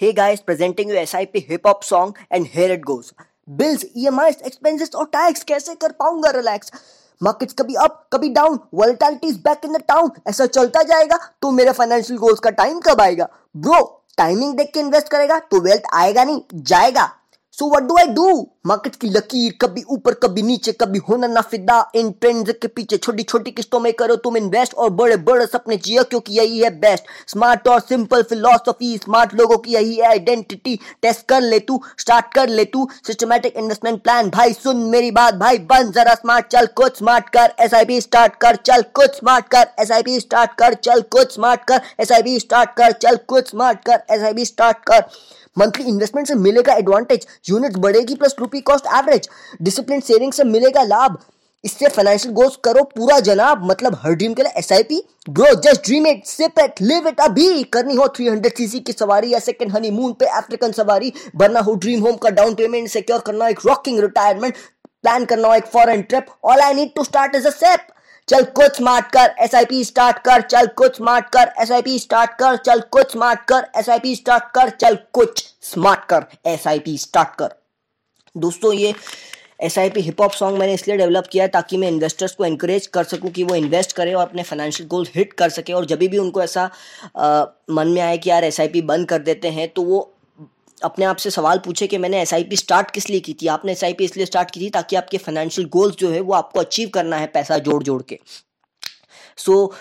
Hey guys, presenting you SIP hip hop song and here it goes. Bills, EMIs, expenses और tax कैसे कर पाऊँगा relax markets कभी up कभी down volatility is back in the town ऐसा चलता जाएगा तो मेरे फाइनेंशियल गोल्स का टाइम कब आएगा? ब्रो टाइमिंग देख के इन्वेस्ट करेगा तो वेल्थ आएगा नहीं जाएगा। So what do I do market की लकीर, कभी ऊपर, कभी नीचे, कभी होना ना फिदा। इन ट्रेंड के पीछे छोटी छोटी किस्तों में करो तुम इन्वेस्ट और बड़े बड़े सपने जियो, क्योंकि यही है बेस्ट स्मार्ट और सिंपल फिलोसफी स्मार्ट लोगों की यही है आइडेंटिटी टेस्ट कर ले तू स्टार्ट कर ले तू। सिस्टमैटिक इन्वेस्टमेंट प्लान भाई सुन मेरी बात, भाई बन, जरा स्मार्ट चल, कुछ स्मार्ट कर एस स्टार्ट कर, चल, कुछ स्मार्ट कर एस स्टार्ट कर, चल, कुछ स्मार्ट कर एस स्टार्ट कर, चल, कुछ स्मार्ट कर एस स्टार्ट कर। मंथली इन्वेस्टमेंट से मिलेगा एडवांटेज यूनिट बढ़ेगी plus rupee cost average discipline saving से मिलेगा लाभ। इससे फाइनेंशियल गोल्स करो पूरा जनाब। मतलब हर ड्रीम के लिए S I P grow just dream it SIP it live it अभी करनी हो 300 सीसी की सवारी या सेकंड हनीमून पे अफ्रीकन सवारी। भरना हो ड्रीम होम का डाउन पेमेंट सिक्योर करना एक रॉकिंग रिटायरमेंट प्लान करना हो एक foreign trip all I need to start is a SIP चल कुछ स्मार्ट कर एस आई पी स्टार्ट कर। चल कुछ स्मार्ट कर एस आई पी स्टार्ट कर। चल कुछ स्मार्ट कर एस आई पी स्टार्ट कर। चल कुछ स्मार्ट कर एस आई पी स्टार्ट कर। दोस्तों ये S I P hip hop song मैंने इसलिए डेवलप किया है ताकि मैं इन्वेस्टर्स को एनकरेज कर सकूँ कि वो इन्वेस्ट करें और अपने फाइनेंशियल गोल्स हिट कर सके। और जब भी उनको ऐसा आ, मन में आए कि यार एस आई पी बंद कर देते हैं तो वो अपने आप से सवाल पूछे कि मैंने एस आई पी स्टार्ट किस लिए की थी? आपने एस आई पी इसलिए स्टार्ट की थी ताकि आपके फाइनेंशियल गोल्स जो है वो आपको अचीव करना है पैसा जोड़ जोड़ के। सो so,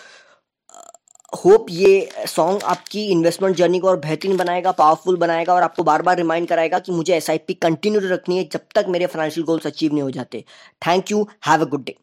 होप ये सॉन्ग आपकी इन्वेस्टमेंट जर्नी को और बेहतरीन बनाएगा पावरफुल बनाएगा और आपको बार बार रिमाइंड कराएगा कि मुझे एसआईपी कंटिन्यू रखनी है जब तक मेरे फाइनेंशियल गोल्स अचीव नहीं हो जाते। Thank you have a good day